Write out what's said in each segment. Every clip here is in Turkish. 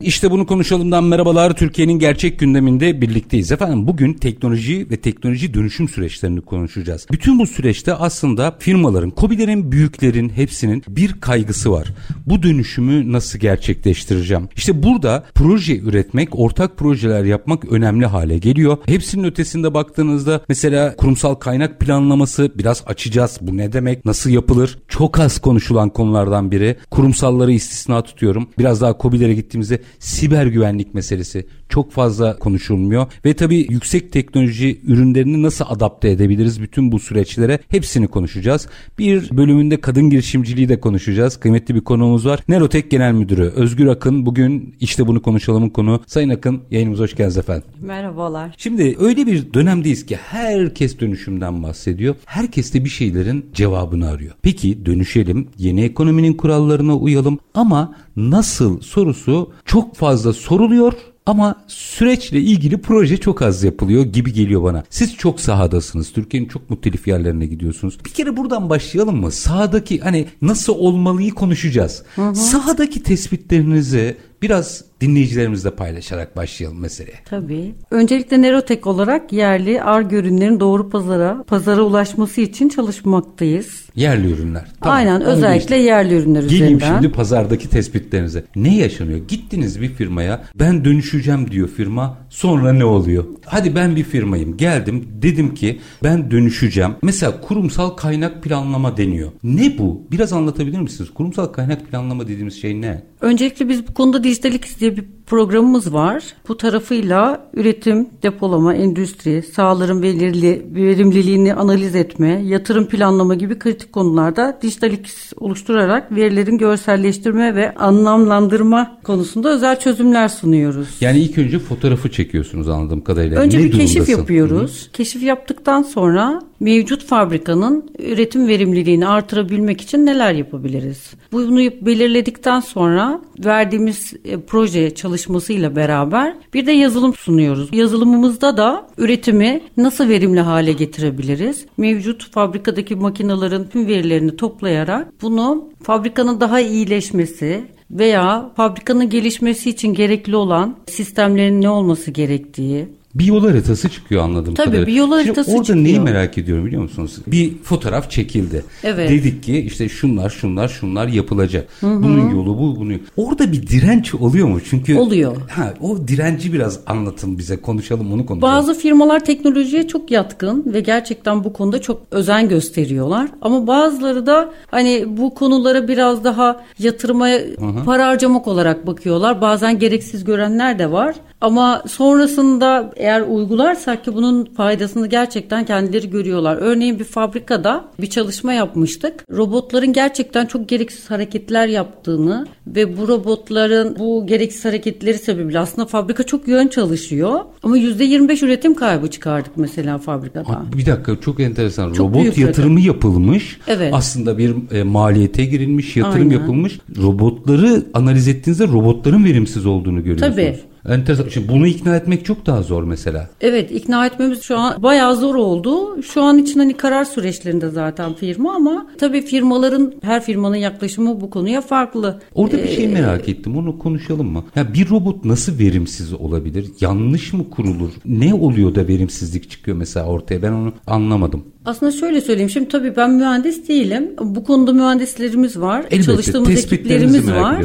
İşte bunu konuşalımdan merhabalar. Türkiye'nin gerçek gündeminde birlikteyiz. Efendim bugün teknoloji ve teknoloji dönüşüm süreçlerini konuşacağız. Bütün bu süreçte aslında firmaların, kobilerin, büyüklerin hepsinin bir kaygısı var. Bu dönüşümü nasıl gerçekleştireceğim? İşte burada proje üretmek, ortak projeler yapmak önemli hale geliyor. Hepsinin ötesinde baktığınızda mesela kurumsal kaynak planlaması biraz açacağız. Bu ne demek? Nasıl yapılır? Çok az konuşulan konulardan biri. Kurumsalları istisna tutuyorum. Biraz daha kobilere gittiğimizde siber güvenlik meselesi çok fazla konuşulmuyor ve tabii yüksek teknoloji ürünlerini nasıl adapte edebiliriz bütün bu süreçlere hepsini konuşacağız. Bir bölümünde kadın girişimciliği de konuşacağız. Kıymetli bir konuğumuz var. Nerotek Genel Müdürü Özgür Akın bugün işte bunu konuşalımın konu. Sayın Akın yayınımıza hoş geldiniz efendim. Merhabalar. Şimdi öyle bir dönemdeyiz ki herkes dönüşümden bahsediyor. Herkes de bir şeylerin cevabını arıyor. Peki dönüşelim, yeni ekonominin kurallarına uyalım ama nasıl sorusu çok fazla soruluyor ama süreçle ilgili proje çok az yapılıyor gibi geliyor bana. Siz çok sahadasınız. Türkiye'nin çok muhtelif yerlerine gidiyorsunuz. Bir kere buradan başlayalım mı? Sahadaki hani nasıl olmalıyı konuşacağız. Hı hı. Sahadaki tespitlerinizi biraz dinleyicilerimizle paylaşarak başlayalım meseleye. Tabii. Öncelikle Nerotek olarak yerli ARGE ürünlerin doğru pazara, pazara ulaşması için çalışmaktayız. Yerli ürünler. Tamam. Aynen özellikle yerli ürünler Geleyim üzerinden. şimdi pazardaki tespitlerinize. Ne yaşanıyor? Gittiniz bir firmaya ben dönüşeceğim diyor firma. Sonra ne oluyor? Hadi ben bir firmayım. Geldim dedim ki ben dönüşeceğim. Mesela kurumsal kaynak planlama deniyor. Ne bu? Biraz anlatabilir misiniz? Kurumsal kaynak planlama dediğimiz şey ne? Öncelikle biz bu konuda Dijitalix diye bir programımız var. Bu tarafıyla üretim, depolama, endüstri, sahaların verimli, verimliliğini analiz etme, yatırım planlama gibi kritik konularda Dijitalix oluşturarak verilerin görselleştirme ve anlamlandırma konusunda özel çözümler sunuyoruz. Yani ilk önce fotoğrafı çekiyorsunuz anladığım kadarıyla. Önce ne bir keşif yapıyoruz. Hı-hı. Keşif yaptıktan sonra mevcut fabrikanın üretim verimliliğini artırabilmek için neler yapabiliriz? Bunu belirledikten sonra verdiğimiz proje çalışmasıyla beraber bir de yazılım sunuyoruz. Yazılımımızda da üretimi nasıl verimli hale getirebiliriz? Mevcut fabrikadaki makinelerin tüm verilerini toplayarak bunu fabrikanın daha iyileşmesi, veya fabrikanın gelişmesi için gerekli olan sistemlerin ne olması gerektiği, bir yol haritası çıkıyor anladığım Tabii, kadarıyla. bir yol haritası Şimdi orada çıkıyor. neyi merak ediyorum biliyor musunuz? Bir fotoğraf çekildi. Evet. Dedik ki işte şunlar şunlar şunlar yapılacak. Hı-hı. Bunun yolu bu bunu. Orada bir direnç oluyor mu? Çünkü oluyor. Ha, o direnci biraz anlatın bize konuşalım onu konuşalım. Bazı firmalar teknolojiye çok yatkın ve gerçekten bu konuda çok özen gösteriyorlar. Ama bazıları da hani bu konulara biraz daha yatırmaya Hı-hı. para harcamak olarak bakıyorlar. Bazen gereksiz görenler de var. Ama sonrasında eğer uygularsak ki bunun faydasını gerçekten kendileri görüyorlar. Örneğin bir fabrikada bir çalışma yapmıştık. Robotların gerçekten çok gereksiz hareketler yaptığını ve bu robotların bu gereksiz hareketleri sebebiyle aslında fabrika çok yön çalışıyor. Ama %25 üretim kaybı çıkardık mesela fabrikada. Ha, bir dakika çok enteresan. Çok Robot yatırımı rakam. yapılmış. Evet. Aslında bir e, maliyete girilmiş, yatırım Aynen. yapılmış. Robotları analiz ettiğinizde robotların verimsiz olduğunu görüyorsunuz. Tabii. Enteresan. Şimdi bunu ikna etmek çok daha zor mesela. Evet ikna etmemiz şu an bayağı zor oldu. Şu an için hani karar süreçlerinde zaten firma ama tabii firmaların her firmanın yaklaşımı bu konuya farklı. Orada bir şey merak ettim. Onu konuşalım mı? Ya bir robot nasıl verimsiz olabilir? Yanlış mı kurulur? Ne oluyor da verimsizlik çıkıyor mesela ortaya? Ben onu anlamadım. Aslında şöyle söyleyeyim. Şimdi tabii ben mühendis değilim. Bu konuda mühendislerimiz var. Elbette, Çalıştığımız ekiplerimiz var.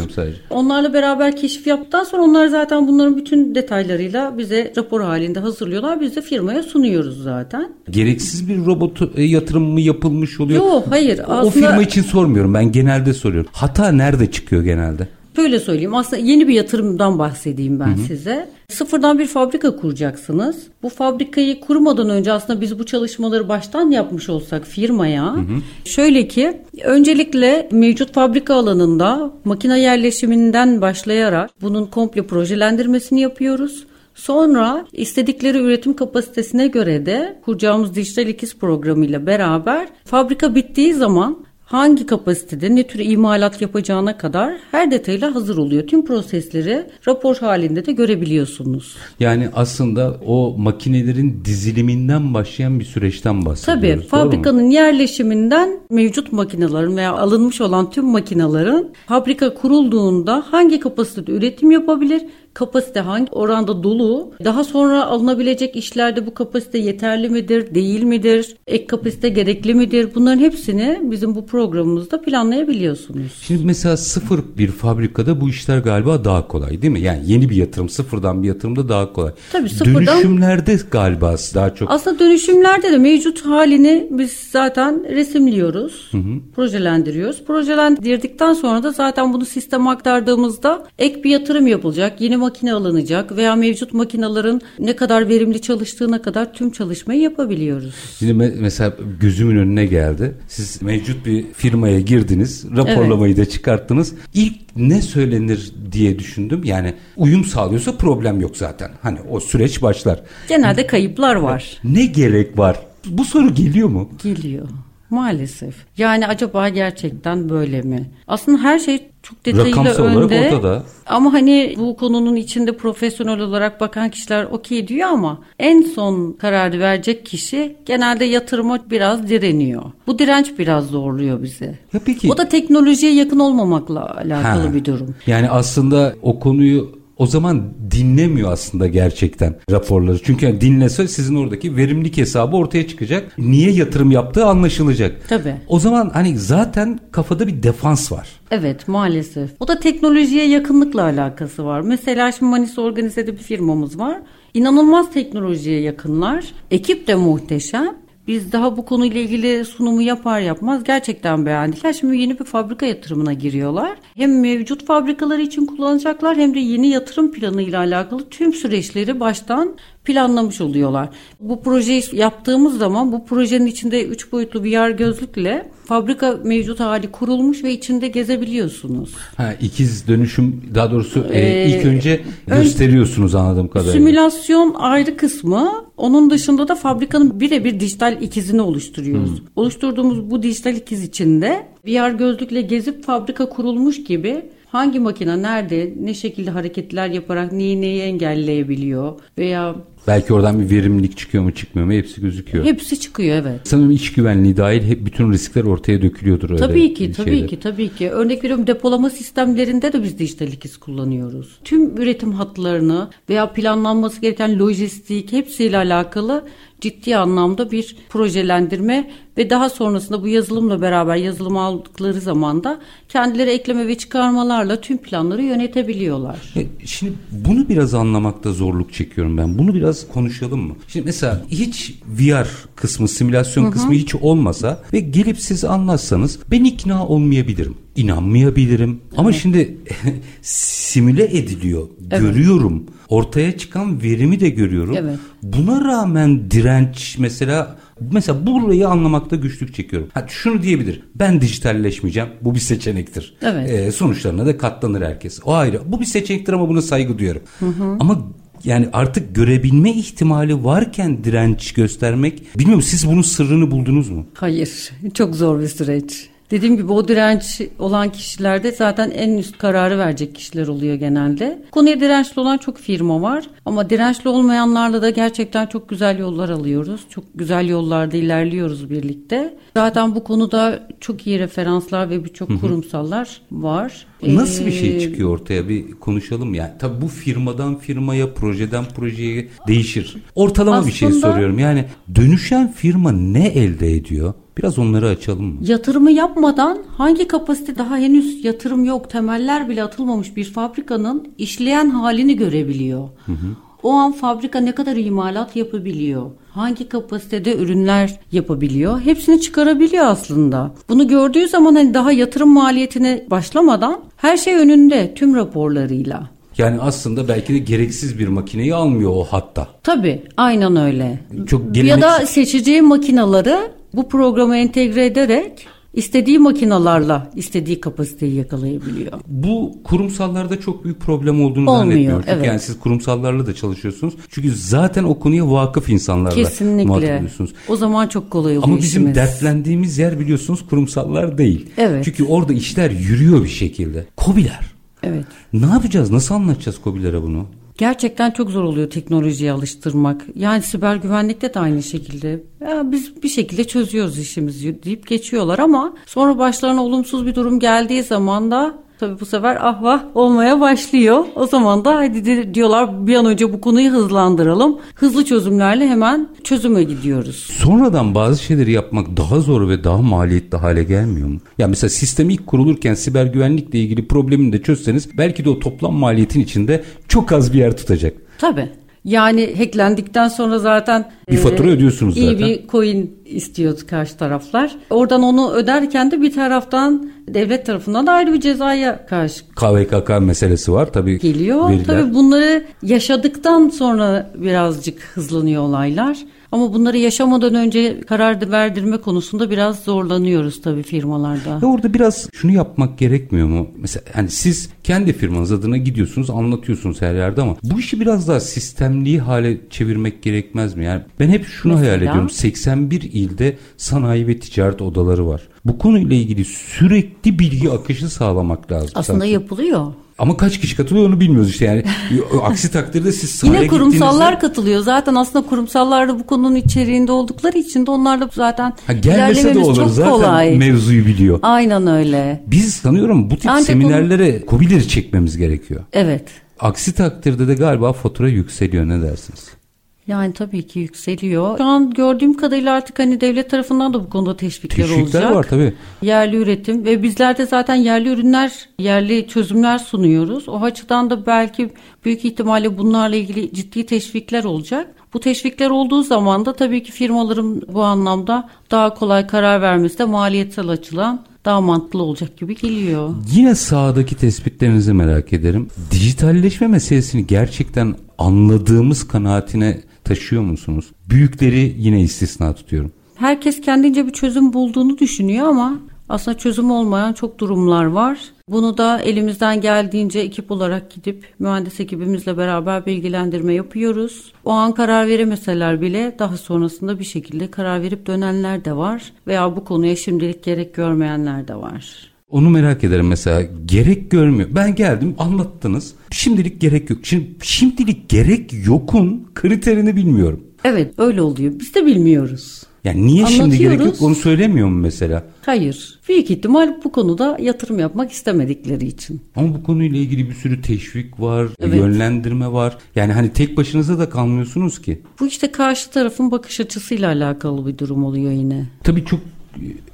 Onlarla beraber keşif yaptıktan sonra onlar zaten bunların bütün detaylarıyla bize rapor halinde hazırlıyorlar. Biz de firmaya sunuyoruz zaten. Gereksiz bir robot e, yatırım mı yapılmış oluyor? Yok hayır. Aslında... O firma için sormuyorum. Ben genelde soruyorum. Hata nerede çıkıyor genelde? Şöyle söyleyeyim aslında yeni bir yatırımdan bahsedeyim ben hı hı. size. Sıfırdan bir fabrika kuracaksınız. Bu fabrikayı kurmadan önce aslında biz bu çalışmaları baştan yapmış olsak firmaya. Hı hı. Şöyle ki öncelikle mevcut fabrika alanında makine yerleşiminden başlayarak bunun komple projelendirmesini yapıyoruz. Sonra istedikleri üretim kapasitesine göre de kuracağımız dijital ikiz programıyla beraber fabrika bittiği zaman hangi kapasitede ne tür imalat yapacağına kadar her detayla hazır oluyor. Tüm prosesleri rapor halinde de görebiliyorsunuz. Yani aslında o makinelerin diziliminden başlayan bir süreçten bahsediyoruz. Tabii fabrikanın yerleşiminden mevcut makinelerin veya alınmış olan tüm makinelerin fabrika kurulduğunda hangi kapasitede üretim yapabilir, kapasite hangi oranda dolu, daha sonra alınabilecek işlerde bu kapasite yeterli midir, değil midir, ek kapasite gerekli midir? Bunların hepsini bizim bu programımızda planlayabiliyorsunuz. Şimdi mesela sıfır bir fabrikada bu işler galiba daha kolay değil mi? Yani yeni bir yatırım, sıfırdan bir yatırımda daha kolay. Tabii sıfırdan. Dönüşümlerde galiba daha çok. Aslında dönüşümlerde de mevcut halini biz zaten resimliyoruz, hı hı. projelendiriyoruz. Projelendirdikten sonra da zaten bunu sisteme aktardığımızda ek bir yatırım yapılacak, yeni makine alınacak veya mevcut makinelerin ne kadar verimli çalıştığına kadar tüm çalışmayı yapabiliyoruz. Şimdi mesela gözümün önüne geldi. Siz mevcut bir firmaya girdiniz, raporlamayı evet. da çıkarttınız. İlk ne söylenir diye düşündüm. Yani uyum sağlıyorsa problem yok zaten. Hani o süreç başlar. Genelde kayıplar var. Ne gerek var? Bu soru geliyor mu? Geliyor. Maalesef. Yani acaba gerçekten böyle mi? Aslında her şey çok detaylı Rakamsal önde. olarak ortada. Ama hani bu konunun içinde profesyonel olarak bakan kişiler okey diyor ama en son kararı verecek kişi genelde yatırıma biraz direniyor. Bu direnç biraz zorluyor bizi. Ya peki. O da teknolojiye yakın olmamakla alakalı ha. bir durum. Yani aslında o konuyu o zaman dinlemiyor aslında gerçekten raporları. Çünkü yani dinlese sizin oradaki verimlilik hesabı ortaya çıkacak. Niye yatırım yaptığı anlaşılacak. Tabii. O zaman hani zaten kafada bir defans var. Evet maalesef. O da teknolojiye yakınlıkla alakası var. Mesela şimdi Manisa Organize'de bir firmamız var. İnanılmaz teknolojiye yakınlar. Ekip de muhteşem. Biz daha bu konuyla ilgili sunumu yapar yapmaz gerçekten beğendiler. Şimdi yeni bir fabrika yatırımına giriyorlar. Hem mevcut fabrikaları için kullanacaklar hem de yeni yatırım planıyla alakalı tüm süreçleri baştan planlamış oluyorlar. Bu projeyi yaptığımız zaman bu projenin içinde üç boyutlu bir yer gözlükle fabrika mevcut hali kurulmuş ve içinde gezebiliyorsunuz. Ha, ikiz dönüşüm daha doğrusu ee, ilk önce gösteriyorsunuz anladığım kadarıyla. Simülasyon ayrı kısmı. Onun dışında da fabrikanın birebir dijital ikizini oluşturuyoruz. Hmm. Oluşturduğumuz bu dijital ikiz içinde VR gözlükle gezip fabrika kurulmuş gibi hangi makine nerede ne şekilde hareketler yaparak neyi neyi engelleyebiliyor veya Belki oradan bir verimlilik çıkıyor mu çıkmıyor mu hepsi gözüküyor. Hepsi çıkıyor evet. Sanırım iç güvenliği dahil hep bütün riskler ortaya dökülüyordur öyle. Tabii ki tabii şeyler. ki tabii ki. Örnek veriyorum depolama sistemlerinde de biz dijital ikiz kullanıyoruz. Tüm üretim hatlarını veya planlanması gereken lojistik hepsiyle alakalı ciddi anlamda bir projelendirme ve daha sonrasında bu yazılımla beraber yazılım aldıkları zaman da kendileri ekleme ve çıkarmalarla tüm planları yönetebiliyorlar. E, şimdi bunu biraz anlamakta zorluk çekiyorum ben. Bunu biraz konuşalım mı? Şimdi mesela hiç VR kısmı, simülasyon Hı-hı. kısmı hiç olmasa ve gelip siz anlatsanız ben ikna olmayabilirim inanmayabilirim. Evet. Ama şimdi simüle ediliyor. Evet. Görüyorum. Ortaya çıkan verimi de görüyorum. Evet. Buna rağmen direnç mesela mesela burayı anlamakta güçlük çekiyorum. Ha, şunu diyebilir. Ben dijitalleşmeyeceğim. Bu bir seçenektir. Evet. Ee, sonuçlarına da katlanır herkes. O ayrı. Bu bir seçenektir ama buna saygı duyarım. Hı hı. Ama yani artık görebilme ihtimali varken direnç göstermek bilmiyorum siz bunun sırrını buldunuz mu? Hayır. Çok zor bir süreç. Dediğim gibi o direnç olan kişilerde zaten en üst kararı verecek kişiler oluyor genelde. Konuya dirençli olan çok firma var ama dirençli olmayanlarla da gerçekten çok güzel yollar alıyoruz. Çok güzel yollarda ilerliyoruz birlikte. Zaten bu konuda çok iyi referanslar ve birçok kurumsallar var. Nasıl bir şey ee, çıkıyor ortaya bir konuşalım yani. Tabii bu firmadan firmaya, projeden projeye değişir. Ortalama bir şey soruyorum. Yani dönüşen firma ne elde ediyor? Biraz onları açalım mı? Yatırımı yapmadan hangi kapasite daha henüz yatırım yok, temeller bile atılmamış bir fabrikanın işleyen halini görebiliyor. Hı hı. O an fabrika ne kadar imalat yapabiliyor? Hangi kapasitede ürünler yapabiliyor? Hepsini çıkarabiliyor aslında. Bunu gördüğü zaman hani daha yatırım maliyetine başlamadan her şey önünde tüm raporlarıyla. Yani aslında belki de gereksiz bir makineyi almıyor o hatta. Tabii aynen öyle. Çok geleneksel. Ya da seçeceği makinaları bu programa entegre ederek istediği makinalarla istediği kapasiteyi yakalayabiliyor. Bu kurumsallarda çok büyük problem olduğunu Olmuyor, zannetmiyorum. Çünkü evet. yani siz kurumsallarla da çalışıyorsunuz. Çünkü zaten o konuya vakıf insanlarla Kesinlikle. O zaman çok kolay oluyor Ama bizim işimiz. dertlendiğimiz yer biliyorsunuz kurumsallar değil. Evet. Çünkü orada işler yürüyor bir şekilde. Kobiler. Evet. Ne yapacağız? Nasıl anlatacağız Kobilere bunu? Gerçekten çok zor oluyor teknolojiye alıştırmak. Yani siber güvenlikte de aynı şekilde. Ya biz bir şekilde çözüyoruz işimizi deyip geçiyorlar ama sonra başlarına olumsuz bir durum geldiği zaman da tabii bu sefer ah vah olmaya başlıyor. O zaman da hadi di- diyorlar bir an önce bu konuyu hızlandıralım. Hızlı çözümlerle hemen çözüme gidiyoruz. Sonradan bazı şeyleri yapmak daha zor ve daha maliyetli hale gelmiyor mu? Ya mesela sistem ilk kurulurken siber güvenlikle ilgili problemini de çözseniz belki de o toplam maliyetin içinde çok az bir yer tutacak. Tabii. Yani hacklendikten sonra zaten Bir fatura ödüyorsunuz iyi zaten. bir coin istiyordu karşı taraflar. Oradan onu öderken de bir taraftan devlet tarafından da ayrı bir cezaya karşı KVKK meselesi var tabii. geliyor. veriler. Tabii bunları yaşadıktan sonra birazcık hızlanıyor olaylar. Ama bunları yaşamadan önce karar verdirme konusunda biraz zorlanıyoruz tabii firmalarda. Ve orada biraz şunu yapmak gerekmiyor mu? Mesela hani siz kendi firmanız adına gidiyorsunuz anlatıyorsunuz her yerde ama bu işi biraz daha sistemli hale çevirmek gerekmez mi? Yani ben hep şunu Mesela? hayal ediyorum. 81 ilde sanayi ve ticaret odaları var. Bu konuyla ilgili sürekli bilgi akışı sağlamak lazım. Aslında sanki. yapılıyor. Ama kaç kişi katılıyor onu bilmiyoruz işte yani. Aksi takdirde siz sahaya Yine kurumsallar gittiğinizde- katılıyor. Zaten aslında kurumsallar da bu konunun içeriğinde oldukları için de onlarla zaten Ha, gelmese de olur çok zaten kolay. mevzuyu biliyor. Aynen öyle. Biz sanıyorum bu tip Ancak seminerlere kobileri çekmemiz gerekiyor. Evet. Aksi takdirde de galiba fatura yükseliyor ne dersiniz? Yani tabii ki yükseliyor. Şu an gördüğüm kadarıyla artık hani devlet tarafından da bu konuda teşvikler, Teşvikler olacak. var tabii. Yerli üretim ve bizler de zaten yerli ürünler, yerli çözümler sunuyoruz. O açıdan da belki büyük ihtimalle bunlarla ilgili ciddi teşvikler olacak. Bu teşvikler olduğu zaman da tabii ki firmaların bu anlamda daha kolay karar vermesi de maliyetsel açıdan daha mantıklı olacak gibi geliyor. Yine sahadaki tespitlerinizi merak ederim. Dijitalleşme meselesini gerçekten anladığımız kanaatine taşıyor musunuz? Büyükleri yine istisna tutuyorum. Herkes kendince bir çözüm bulduğunu düşünüyor ama aslında çözüm olmayan çok durumlar var. Bunu da elimizden geldiğince ekip olarak gidip mühendis ekibimizle beraber bilgilendirme yapıyoruz. O an karar veremeseler bile daha sonrasında bir şekilde karar verip dönenler de var veya bu konuya şimdilik gerek görmeyenler de var. Onu merak ederim mesela gerek görmüyor. Ben geldim anlattınız. Şimdilik gerek yok. Şimdi şimdilik gerek yokun kriterini bilmiyorum. Evet öyle oluyor. Biz de bilmiyoruz. Yani niye şimdi gerek yok onu söylemiyor mu mesela? Hayır. Büyük ihtimal bu konuda yatırım yapmak istemedikleri için. Ama bu konuyla ilgili bir sürü teşvik var, Evet. yönlendirme var. Yani hani tek başınıza da kalmıyorsunuz ki. Bu işte karşı tarafın bakış açısıyla alakalı bir durum oluyor yine. Tabii çok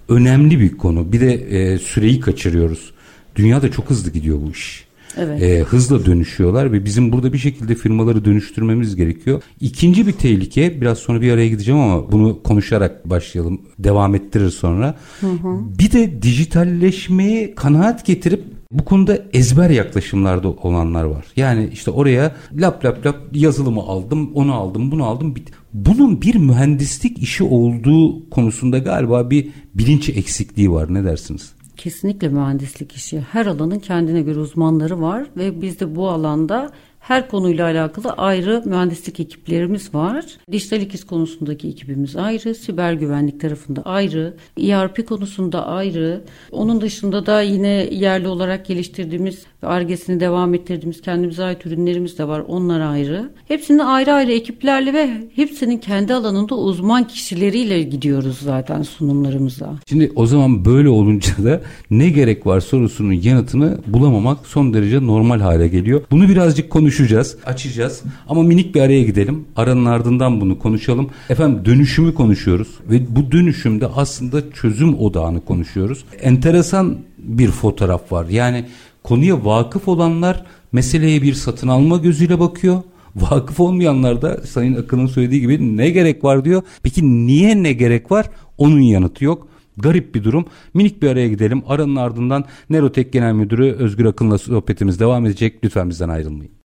önemli bir konu. Bir de e, süreyi kaçırıyoruz. Dünyada çok hızlı gidiyor bu iş. Evet. E, hızla dönüşüyorlar ve bizim burada bir şekilde firmaları dönüştürmemiz gerekiyor. İkinci bir tehlike biraz sonra bir araya gideceğim ama bunu konuşarak başlayalım. Devam ettirir sonra. Bir de dijitalleşmeye kanaat getirip bu konuda ezber yaklaşımlarda olanlar var. Yani işte oraya lap lap lap yazılımı aldım, onu aldım, bunu aldım. bit- Bunun bir mühendislik işi olduğu konusunda galiba bir bilinç eksikliği var. Ne dersiniz? Kesinlikle mühendislik işi. Her alanın kendine göre uzmanları var ve biz de bu alanda her konuyla alakalı ayrı mühendislik ekiplerimiz var. Dijital ikiz konusundaki ekibimiz ayrı, siber güvenlik tarafında ayrı, ERP konusunda ayrı. Onun dışında da yine yerli olarak geliştirdiğimiz ve argesini devam ettirdiğimiz kendimize ait ürünlerimiz de var. Onlar ayrı. Hepsinin ayrı ayrı ekiplerle ve hepsinin kendi alanında uzman kişileriyle gidiyoruz zaten sunumlarımıza. Şimdi o zaman böyle olunca da ne gerek var sorusunun yanıtını bulamamak son derece normal hale geliyor. Bunu birazcık konuşacağız, açacağız ama minik bir araya gidelim. Aranın ardından bunu konuşalım. Efendim dönüşümü konuşuyoruz ve bu dönüşümde aslında çözüm odağını konuşuyoruz. Enteresan bir fotoğraf var. Yani konuya vakıf olanlar meseleye bir satın alma gözüyle bakıyor. Vakıf olmayanlar da Sayın Akın'ın söylediği gibi ne gerek var diyor. Peki niye ne gerek var? Onun yanıtı yok. Garip bir durum. Minik bir araya gidelim. Aranın ardından Nerotek Genel Müdürü Özgür Akın'la sohbetimiz devam edecek. Lütfen bizden ayrılmayın.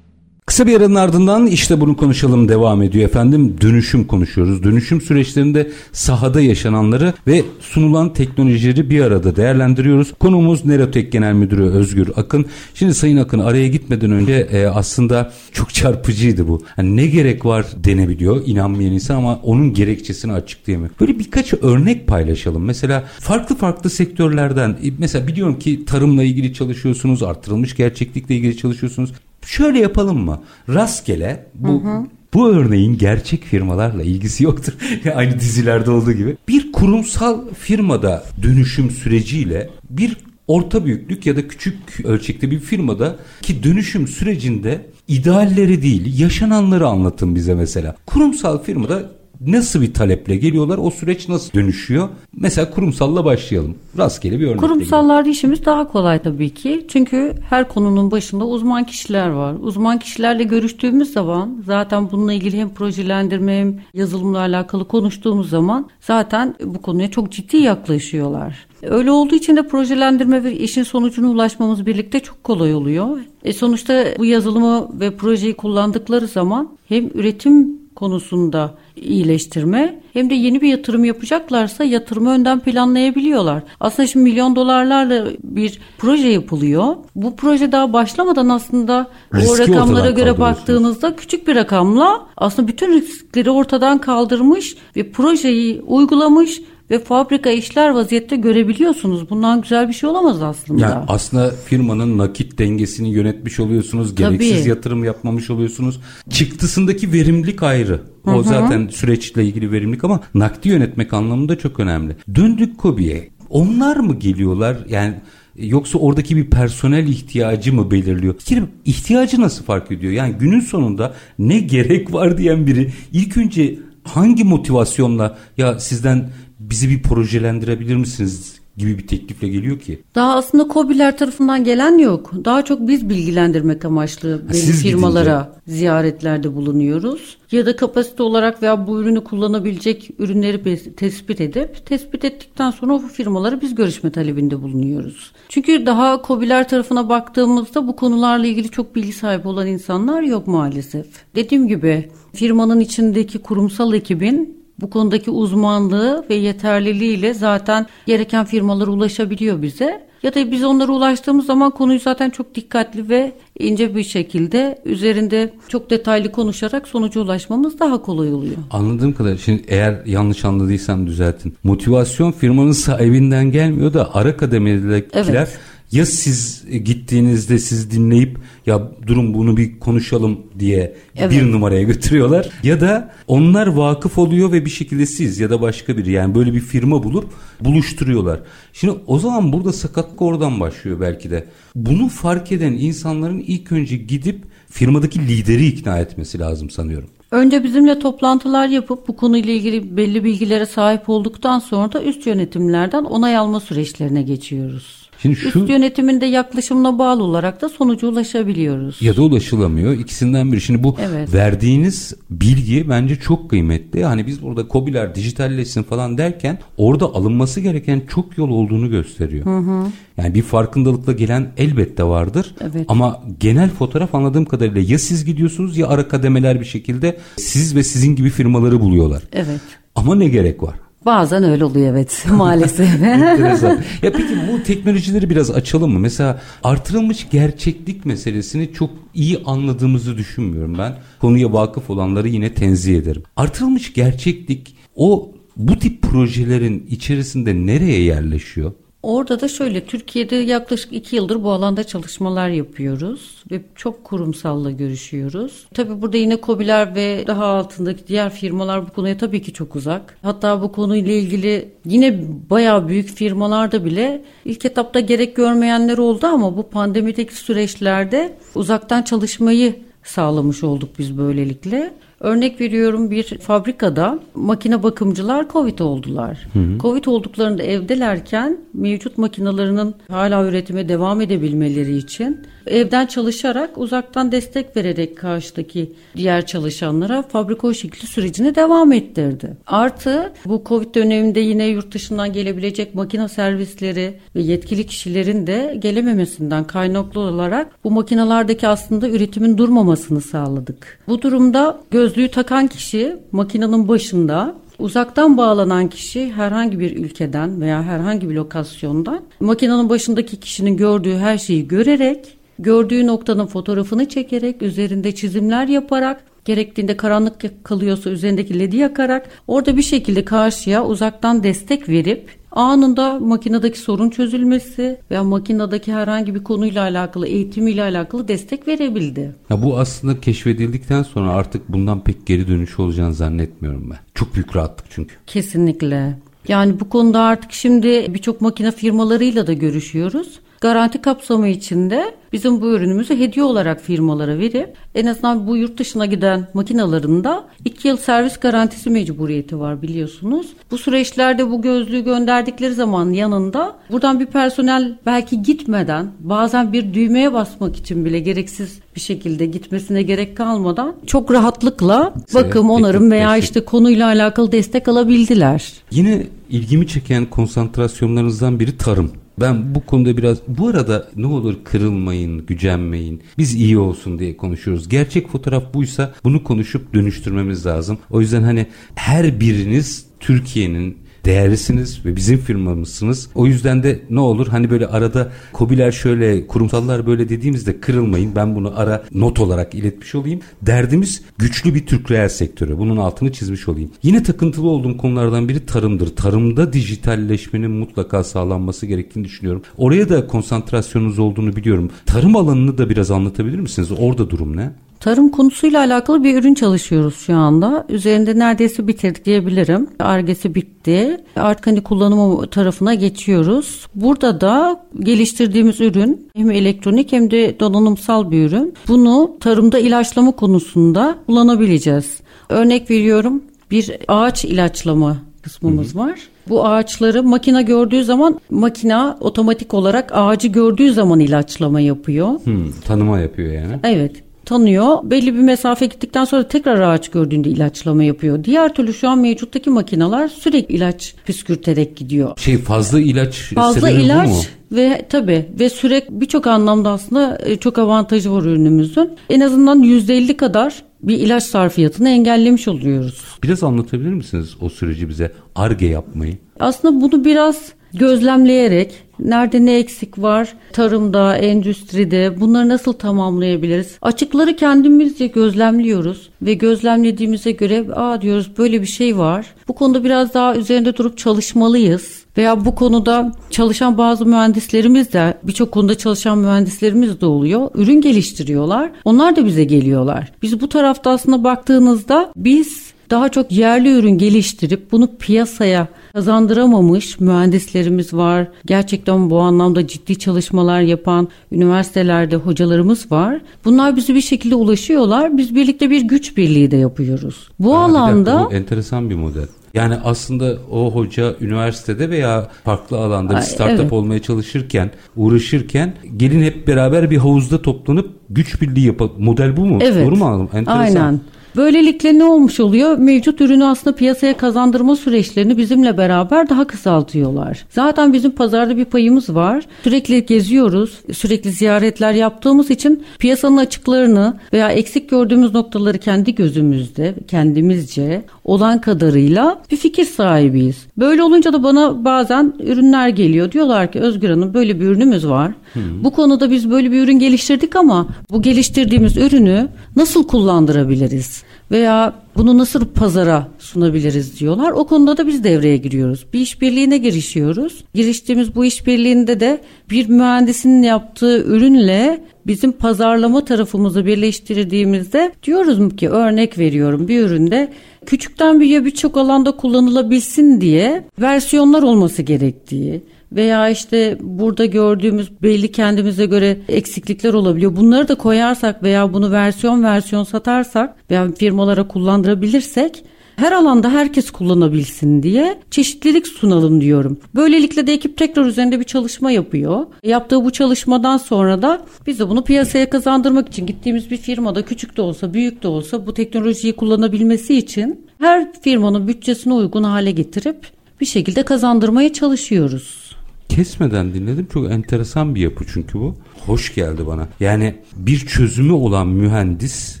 Kısa bir aranın ardından işte bunu konuşalım devam ediyor efendim. Dönüşüm konuşuyoruz. Dönüşüm süreçlerinde sahada yaşananları ve sunulan teknolojileri bir arada değerlendiriyoruz. Konumuz Nerotek Genel Müdürü Özgür Akın. Şimdi Sayın Akın araya gitmeden önce e, aslında çok çarpıcıydı bu. Yani ne gerek var denebiliyor inanmayan insan ama onun gerekçesini açıklayamıyor. Böyle birkaç örnek paylaşalım. Mesela farklı farklı sektörlerden e, mesela biliyorum ki tarımla ilgili çalışıyorsunuz, artırılmış gerçeklikle ilgili çalışıyorsunuz. Şöyle yapalım mı? Rastgele bu hı hı. Bu örneğin gerçek firmalarla ilgisi yoktur. Aynı dizilerde olduğu gibi. Bir kurumsal firmada dönüşüm süreciyle bir orta büyüklük ya da küçük ölçekte bir firmada ki dönüşüm sürecinde idealleri değil yaşananları anlatın bize mesela. Kurumsal firmada nasıl bir taleple geliyorlar? O süreç nasıl dönüşüyor? Mesela kurumsalla başlayalım. Rastgele bir örnek. Kurumsallarda işimiz daha kolay tabii ki. Çünkü her konunun başında uzman kişiler var. Uzman kişilerle görüştüğümüz zaman zaten bununla ilgili hem projelendirme hem yazılımla alakalı konuştuğumuz zaman zaten bu konuya çok ciddi yaklaşıyorlar. Öyle olduğu için de projelendirme ve işin sonucuna ulaşmamız birlikte çok kolay oluyor. E sonuçta bu yazılımı ve projeyi kullandıkları zaman hem üretim konusunda iyileştirme hem de yeni bir yatırım yapacaklarsa yatırımı önden planlayabiliyorlar. Aslında şimdi milyon dolarlarla bir proje yapılıyor. Bu proje daha başlamadan aslında Riski o rakamlara göre baktığınızda küçük bir rakamla aslında bütün riskleri ortadan kaldırmış ve projeyi uygulamış ve fabrika işler vaziyette görebiliyorsunuz. Bundan güzel bir şey olamaz aslında. Yani aslında firmanın nakit dengesini yönetmiş oluyorsunuz. Gereksiz Tabii. yatırım yapmamış oluyorsunuz. Çıktısındaki verimlilik ayrı. O Hı-hı. zaten süreçle ilgili verimlilik ama nakdi yönetmek anlamında çok önemli. Döndük Kobi'ye. Onlar mı geliyorlar? Yani Yoksa oradaki bir personel ihtiyacı mı belirliyor? Bir ihtiyacı nasıl fark ediyor? Yani günün sonunda ne gerek var diyen biri ilk önce hangi motivasyonla ya sizden bizi bir projelendirebilir misiniz gibi bir teklifle geliyor ki. Daha aslında COBİ'ler tarafından gelen yok. Daha çok biz bilgilendirmek amaçlı ha, firmalara gidince. ziyaretlerde bulunuyoruz. Ya da kapasite olarak veya bu ürünü kullanabilecek ürünleri tespit edip tespit ettikten sonra o firmalara biz görüşme talebinde bulunuyoruz. Çünkü daha COBİ'ler tarafına baktığımızda bu konularla ilgili çok bilgi sahibi olan insanlar yok maalesef. Dediğim gibi firmanın içindeki kurumsal ekibin bu konudaki uzmanlığı ve yeterliliğiyle zaten gereken firmalar ulaşabiliyor bize. Ya da biz onlara ulaştığımız zaman konuyu zaten çok dikkatli ve ince bir şekilde üzerinde çok detaylı konuşarak sonuca ulaşmamız daha kolay oluyor. Anladığım kadar şimdi eğer yanlış anladıysam düzeltin. Motivasyon firmanın sahibinden gelmiyor da ara kademedekiler evet ya siz gittiğinizde siz dinleyip ya durum bunu bir konuşalım diye evet. bir numaraya götürüyorlar ya da onlar vakıf oluyor ve bir şekilde siz ya da başka biri yani böyle bir firma bulup buluşturuyorlar. Şimdi o zaman burada sakatlık oradan başlıyor belki de. Bunu fark eden insanların ilk önce gidip firmadaki lideri ikna etmesi lazım sanıyorum. Önce bizimle toplantılar yapıp bu konuyla ilgili belli bilgilere sahip olduktan sonra da üst yönetimlerden onay alma süreçlerine geçiyoruz. Şimdi şu, Üst yönetiminde yaklaşımına bağlı olarak da sonuca ulaşabiliyoruz. Ya da ulaşılamıyor. İkisinden biri. Şimdi bu evet. verdiğiniz bilgi bence çok kıymetli. Hani biz burada COBİ'ler dijitalleşsin falan derken orada alınması gereken çok yol olduğunu gösteriyor. Hı hı. Yani bir farkındalıkla gelen elbette vardır. Evet. Ama genel fotoğraf anladığım kadarıyla ya siz gidiyorsunuz ya ara kademeler bir şekilde siz ve sizin gibi firmaları buluyorlar. Evet. Ama ne gerek var? Bazen öyle oluyor evet maalesef. Enteresan. Ya peki bu teknolojileri biraz açalım mı? Mesela artırılmış gerçeklik meselesini çok iyi anladığımızı düşünmüyorum ben. Konuya vakıf olanları yine tenzih ederim. Artırılmış gerçeklik o bu tip projelerin içerisinde nereye yerleşiyor? Orada da şöyle Türkiye'de yaklaşık iki yıldır bu alanda çalışmalar yapıyoruz ve çok kurumsalla görüşüyoruz. Tabii burada yine COBİ'ler ve daha altındaki diğer firmalar bu konuya tabii ki çok uzak. Hatta bu konuyla ilgili yine bayağı büyük firmalarda bile ilk etapta gerek görmeyenler oldu ama bu pandemideki süreçlerde uzaktan çalışmayı sağlamış olduk biz böylelikle. Örnek veriyorum bir fabrikada makine bakımcılar Covid oldular. Hı hı. Covid olduklarında evdelerken mevcut makinalarının hala üretime devam edebilmeleri için evden çalışarak uzaktan destek vererek karşıdaki diğer çalışanlara fabrika o şekilde sürecini devam ettirdi. Artı bu Covid döneminde yine yurt dışından gelebilecek makine servisleri ve yetkili kişilerin de gelememesinden kaynaklı olarak bu makinalardaki aslında üretimin durmamasını sağladık. Bu durumda gözlüğü takan kişi makinenin başında Uzaktan bağlanan kişi herhangi bir ülkeden veya herhangi bir lokasyondan makinenin başındaki kişinin gördüğü her şeyi görerek gördüğü noktanın fotoğrafını çekerek üzerinde çizimler yaparak gerektiğinde karanlık kalıyorsa üzerindeki ledi yakarak orada bir şekilde karşıya uzaktan destek verip anında makinedeki sorun çözülmesi veya makinedeki herhangi bir konuyla alakalı eğitimiyle alakalı destek verebildi. Ya bu aslında keşfedildikten sonra artık bundan pek geri dönüş olacağını zannetmiyorum ben. Çok büyük rahatlık çünkü. Kesinlikle. Yani bu konuda artık şimdi birçok makine firmalarıyla da görüşüyoruz. Garanti kapsamı içinde bizim bu ürünümüzü hediye olarak firmalara verip en azından bu yurt dışına giden makinalarında 2 yıl servis garantisi mecburiyeti var biliyorsunuz. Bu süreçlerde bu gözlüğü gönderdikleri zaman yanında buradan bir personel belki gitmeden bazen bir düğmeye basmak için bile gereksiz bir şekilde gitmesine gerek kalmadan çok rahatlıkla bakım, onarım veya işte konuyla alakalı destek alabildiler. Yine ilgimi çeken konsantrasyonlarınızdan biri tarım. Ben bu konuda biraz bu arada ne olur kırılmayın, gücenmeyin. Biz iyi olsun diye konuşuyoruz. Gerçek fotoğraf buysa bunu konuşup dönüştürmemiz lazım. O yüzden hani her biriniz Türkiye'nin değerlisiniz ve bizim firmamızsınız. O yüzden de ne olur hani böyle arada kobiler şöyle kurumsallar böyle dediğimizde kırılmayın. Ben bunu ara not olarak iletmiş olayım. Derdimiz güçlü bir Türk reel sektörü. Bunun altını çizmiş olayım. Yine takıntılı olduğum konulardan biri tarımdır. Tarımda dijitalleşmenin mutlaka sağlanması gerektiğini düşünüyorum. Oraya da konsantrasyonunuz olduğunu biliyorum. Tarım alanını da biraz anlatabilir misiniz? Orada durum ne? Tarım konusuyla alakalı bir ürün çalışıyoruz şu anda. Üzerinde neredeyse bitirdik diyebilirim. Argesi bitti. Artık hani kullanımı tarafına geçiyoruz. Burada da geliştirdiğimiz ürün hem elektronik hem de donanımsal bir ürün. Bunu tarımda ilaçlama konusunda kullanabileceğiz. Örnek veriyorum bir ağaç ilaçlama kısmımız hı hı. var. Bu ağaçları makina gördüğü zaman makina otomatik olarak ağacı gördüğü zaman ilaçlama yapıyor. Hmm, tanıma yapıyor yani. Evet tanıyor. Belli bir mesafe gittikten sonra tekrar ağaç gördüğünde ilaçlama yapıyor. Diğer türlü şu an mevcuttaki makineler sürekli ilaç püskürterek gidiyor. Şey fazla ilaç fazla ilaç mu? ve tabi ve sürekli birçok anlamda aslında e, çok avantajı var ürünümüzün. En azından %50 kadar bir ilaç sarfiyatını engellemiş oluyoruz. Biraz anlatabilir misiniz o süreci bize? ARGE yapmayı. Aslında bunu biraz gözlemleyerek nerede ne eksik var tarımda, endüstride bunları nasıl tamamlayabiliriz? Açıkları kendimizce gözlemliyoruz ve gözlemlediğimize göre aa diyoruz böyle bir şey var. Bu konuda biraz daha üzerinde durup çalışmalıyız. Veya bu konuda çalışan bazı mühendislerimiz de birçok konuda çalışan mühendislerimiz de oluyor. Ürün geliştiriyorlar. Onlar da bize geliyorlar. Biz bu tarafta aslında baktığınızda biz daha çok yerli ürün geliştirip bunu piyasaya kazandıramamış mühendislerimiz var. Gerçekten bu anlamda ciddi çalışmalar yapan üniversitelerde hocalarımız var. Bunlar bize bir şekilde ulaşıyorlar. Biz birlikte bir güç birliği de yapıyoruz. Bu ha, alanda bir dakika, bu enteresan bir model. Yani aslında o hoca üniversitede veya farklı alanda bir startup evet. olmaya çalışırken, uğraşırken gelin hep beraber bir havuzda toplanıp güç birliği yapalım. Model bu mu? Evet. Doğru mu anladım? Enteresan. Aynen. Böylelikle ne olmuş oluyor? Mevcut ürünü aslında piyasaya kazandırma süreçlerini bizimle beraber daha kısaltıyorlar. Zaten bizim pazarda bir payımız var. Sürekli geziyoruz, sürekli ziyaretler yaptığımız için piyasanın açıklarını veya eksik gördüğümüz noktaları kendi gözümüzde, kendimizce olan kadarıyla bir fikir sahibiyiz. Böyle olunca da bana bazen ürünler geliyor. Diyorlar ki Özgür Hanım böyle bir ürünümüz var. Hı. Bu konuda biz böyle bir ürün geliştirdik ama bu geliştirdiğimiz ürünü nasıl kullandırabiliriz? Veya bunu nasıl pazara sunabiliriz diyorlar. O konuda da biz devreye giriyoruz. Bir işbirliğine girişiyoruz. Giriştiğimiz bu işbirliğinde de bir mühendisin yaptığı ürünle bizim pazarlama tarafımızı birleştirdiğimizde diyoruz ki örnek veriyorum bir üründe küçükten büyüğe birçok alanda kullanılabilsin diye versiyonlar olması gerektiği veya işte burada gördüğümüz belli kendimize göre eksiklikler olabiliyor. Bunları da koyarsak veya bunu versiyon versiyon satarsak veya firmalara kullandırabilirsek her alanda herkes kullanabilsin diye çeşitlilik sunalım diyorum. Böylelikle de ekip tekrar üzerinde bir çalışma yapıyor. Yaptığı bu çalışmadan sonra da biz de bunu piyasaya kazandırmak için gittiğimiz bir firmada küçük de olsa büyük de olsa bu teknolojiyi kullanabilmesi için her firmanın bütçesine uygun hale getirip bir şekilde kazandırmaya çalışıyoruz. Kesmeden dinledim. Çok enteresan bir yapı çünkü bu. Hoş geldi bana. Yani bir çözümü olan mühendis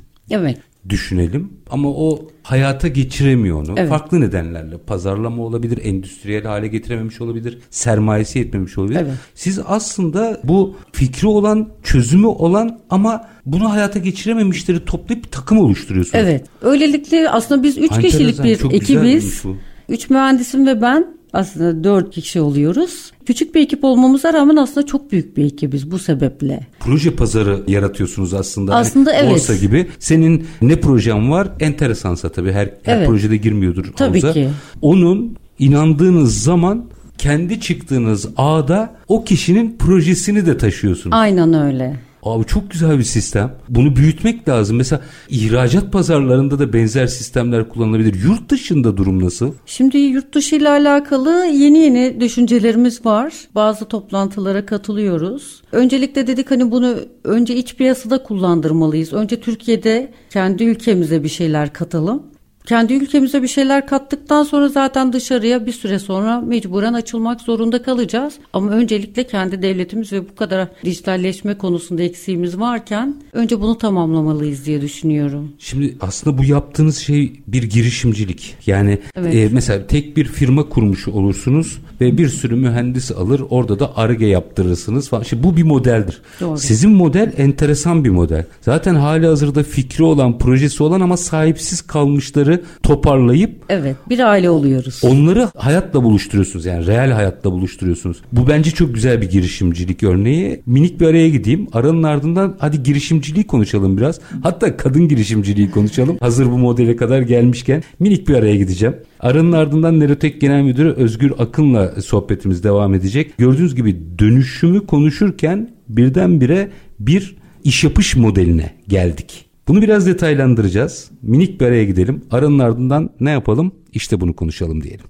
Evet düşünelim ama o hayata geçiremiyor onu. Evet. Farklı nedenlerle pazarlama olabilir, endüstriyel hale getirememiş olabilir, sermayesi yetmemiş olabilir. Evet. Siz aslında bu fikri olan, çözümü olan ama bunu hayata geçirememişleri toplayıp bir takım oluşturuyorsunuz. Evet. Öylelikle aslında biz üç Enteresan, kişilik bir çok güzelmiş ekibiz. bu. Üç mühendisim ve ben aslında dört kişi oluyoruz. Küçük bir ekip olmamıza rağmen aslında çok büyük bir ekibiz bu sebeple. Proje pazarı yaratıyorsunuz aslında. Aslında Hani evet. Borsa gibi. Senin ne projen var? Enteresansa tabii her, her Evet. projede girmiyordur Tabii havuza. ki. Onun inandığınız zaman kendi çıktığınız ağda o kişinin projesini de taşıyorsunuz. Aynen öyle. Abi çok güzel bir sistem. Bunu büyütmek lazım. Mesela ihracat pazarlarında da benzer sistemler kullanılabilir. Yurt dışında durum nasıl? Şimdi yurt dışı ile alakalı yeni yeni düşüncelerimiz var. Bazı toplantılara katılıyoruz. Öncelikle dedik hani bunu önce iç piyasada kullandırmalıyız. Önce Türkiye'de kendi ülkemize bir şeyler katalım. Kendi ülkemize bir şeyler kattıktan sonra zaten dışarıya bir süre sonra mecburen açılmak zorunda kalacağız. Ama öncelikle kendi devletimiz ve bu kadar dijitalleşme konusunda eksiğimiz varken önce bunu tamamlamalıyız diye düşünüyorum. Şimdi aslında bu yaptığınız şey bir girişimcilik. Yani Evet. e, mesela tek bir firma kurmuş olursunuz ve bir sürü mühendis alır orada da ARGE yaptırırsınız falan. Şimdi bu bir modeldir. Doğru. Sizin model enteresan bir model. Zaten hali hazırda fikri olan, projesi olan ama sahipsiz kalmışları toparlayıp Evet bir aile oluyoruz. Onları hayatla buluşturuyorsunuz yani reel hayatla buluşturuyorsunuz. Bu bence çok güzel bir girişimcilik örneği. Minik bir araya gideyim. Aranın ardından hadi girişimciliği konuşalım biraz. Hatta kadın girişimciliği konuşalım. Hazır bu modele kadar gelmişken minik bir araya gideceğim. Aranın ardından Nerotek Genel Müdürü Özgür Akın'la sohbetimiz devam edecek. Gördüğünüz gibi dönüşümü konuşurken birdenbire bir iş yapış modeline geldik. Bunu biraz detaylandıracağız. Minik bir araya gidelim. Aranın ardından ne yapalım? İşte bunu konuşalım diyelim.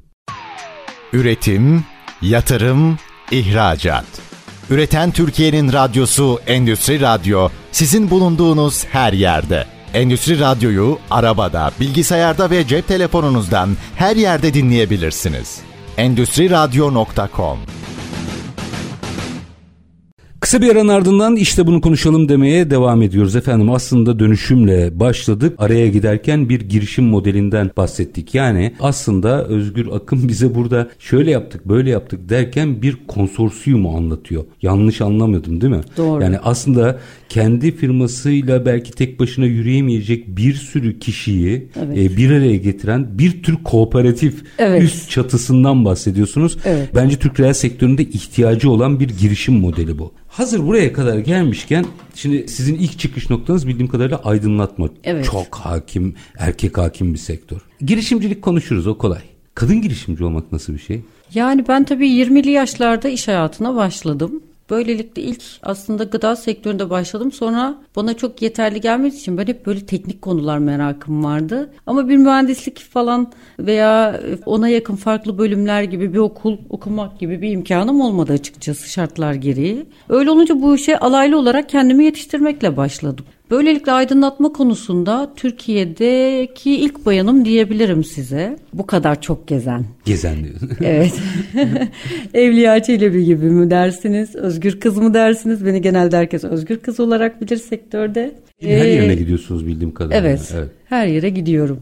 Üretim, yatırım, ihracat. Üreten Türkiye'nin radyosu Endüstri Radyo sizin bulunduğunuz her yerde. Endüstri Radyo'yu arabada, bilgisayarda ve cep telefonunuzdan her yerde dinleyebilirsiniz. Endüstri Radyo.com Kısa bir aranın ardından işte bunu konuşalım demeye devam ediyoruz efendim. Aslında dönüşümle başladık. Araya giderken bir girişim modelinden bahsettik. Yani aslında Özgür Akın bize burada şöyle yaptık böyle yaptık derken bir konsorsiyumu anlatıyor. Yanlış anlamadım değil mi? Doğru. Yani aslında kendi firmasıyla belki tek başına yürüyemeyecek bir sürü kişiyi Evet. e, bir araya getiren bir tür kooperatif Evet. üst çatısından bahsediyorsunuz. Evet. Bence Türk reel sektöründe ihtiyacı olan bir girişim modeli bu. Hazır buraya kadar gelmişken şimdi sizin ilk çıkış noktanız bildiğim kadarıyla aydınlatma. Evet. Çok hakim, erkek hakim bir sektör. Girişimcilik konuşuruz o kolay. Kadın girişimci olmak nasıl bir şey? Yani ben tabii 20'li yaşlarda iş hayatına başladım. Böylelikle ilk aslında gıda sektöründe başladım. Sonra bana çok yeterli gelmediği için ben hep böyle teknik konular merakım vardı. Ama bir mühendislik falan veya ona yakın farklı bölümler gibi bir okul okumak gibi bir imkanım olmadı açıkçası şartlar gereği. Öyle olunca bu işe alaylı olarak kendimi yetiştirmekle başladım. Böylelikle aydınlatma konusunda Türkiye'deki ilk bayanım diyebilirim size. Bu kadar çok gezen. Gezen diyor. Evet. Evliya Çelebi gibi mi dersiniz? Özgür kız mı dersiniz? Beni genelde herkes özgür kız olarak bilir sektörde. Her Ee, yerine gidiyorsunuz bildiğim kadarıyla. Evet, Her yere gidiyorum.